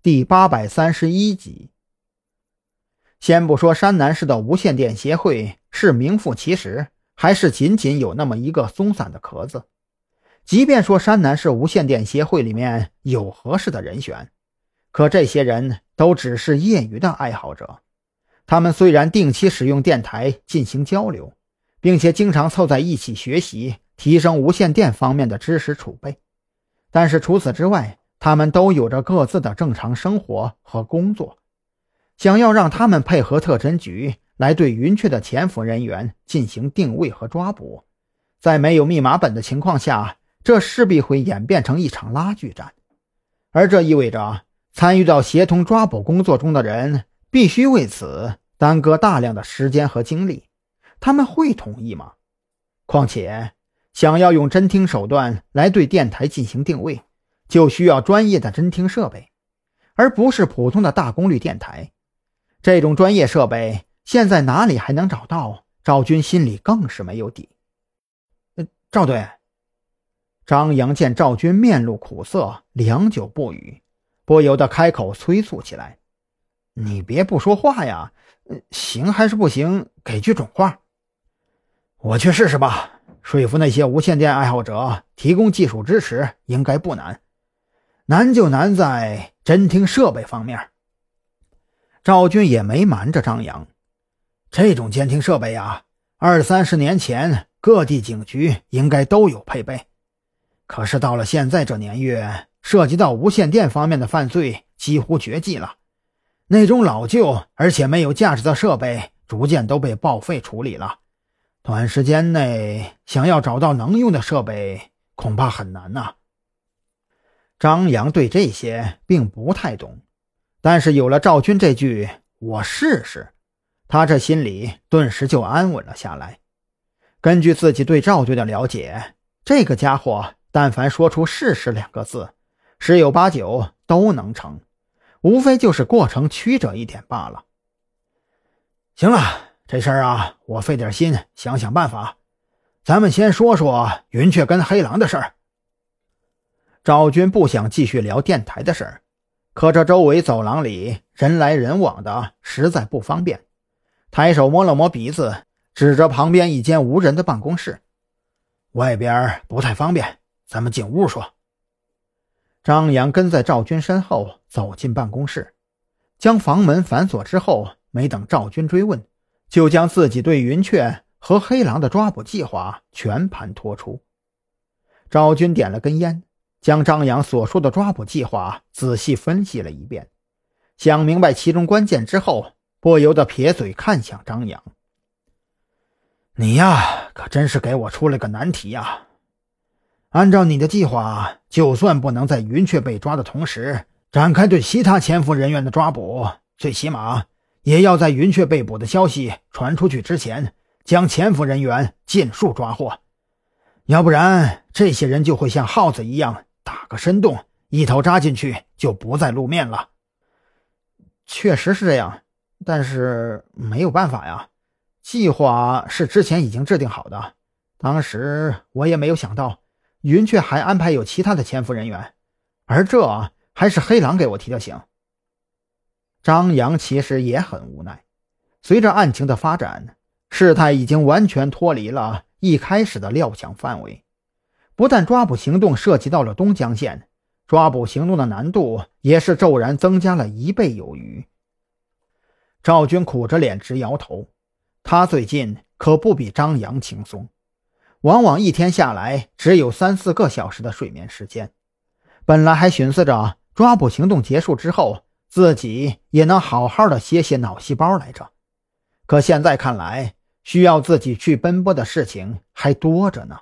第八百三十一集。先不说山南市的无线电协会是名副其实，还是仅仅有那么一个松散的壳子，即便说山南市无线电协会里面有合适的人选，可这些人都只是业余的爱好者。他们虽然定期使用电台进行交流，并且经常凑在一起学习，提升无线电方面的知识储备，但是除此之外，他们都有着各自的正常生活和工作，想要让他们配合特侦局来对云雀的潜伏人员进行定位和抓捕，在没有密码本的情况下，这势必会演变成一场拉锯战，而这意味着参与到协同抓捕工作中的人必须为此耽搁大量的时间和精力，他们会同意吗？况且，想要用侦听手段来对电台进行定位。就需要专业的侦听设备，而不是普通的大功率电台。这种专业设备现在哪里还能找到？赵军心里更是没有底。赵队，张扬见赵军面露苦涩，良久不语，不由得开口催促起来：“你别不说话呀！行还是不行？给句准话。我去试试吧。说服那些无线电爱好者提供技术支持，应该不难。”难就难在侦听设备方面。赵军也没瞒着张扬，这种监听设备呀，二三十年前各地警局应该都有配备，可是到了现在这年月，涉及到无线电方面的犯罪几乎绝迹了。那种老旧而且没有价值的设备，逐渐都被报废处理了。短时间内想要找到能用的设备，恐怕很难呐。张扬对这些并不太懂，但是有了赵军这句“我试试”，他这心里顿时就安稳了下来。根据自己对赵队的了解，这个家伙但凡说出“试试”两个字，十有八九都能成，无非就是过程曲折一点罢了。行了，这事儿啊，我费点心想想办法。咱们先说说云雀跟黑狼的事儿。赵军不想继续聊电台的事儿，可这周围走廊里人来人往的，实在不方便。抬手摸了摸鼻子，指着旁边一间无人的办公室：“外边不太方便，咱们进屋说。”张扬跟在赵军身后走进办公室，将房门反锁之后，没等赵军追问，就将自己对云雀和黑狼的抓捕计划全盘托出。赵军点了根烟。将张扬所说的抓捕计划仔细分析了一遍，想明白其中关键之后，不由得撇嘴看向张扬：“你呀，可真是给我出了个难题呀！按照你的计划，就算不能在云雀被抓的同时展开对其他潜伏人员的抓捕，最起码也要在云雀被捕的消息传出去之前，将潜伏人员尽数抓获，要不然这些人就会像耗子一样。”打个深洞，一头扎进去就不再露面了。确实是这样，但是没有办法呀。计划是之前已经制定好的，当时我也没有想到云雀还安排有其他的潜伏人员，而这还是黑狼给我提的醒。张扬其实也很无奈，随着案情的发展，事态已经完全脱离了一开始的料想范围。不但抓捕行动涉及到了东江县，抓捕行动的难度也是骤然增加了一倍有余。赵军苦着脸直摇头，他最近可不比张扬轻松，往往一天下来只有三四个小时的睡眠时间。本来还寻思着抓捕行动结束之后，自己也能好好的歇歇脑细胞来着，可现在看来，需要自己去奔波的事情还多着呢。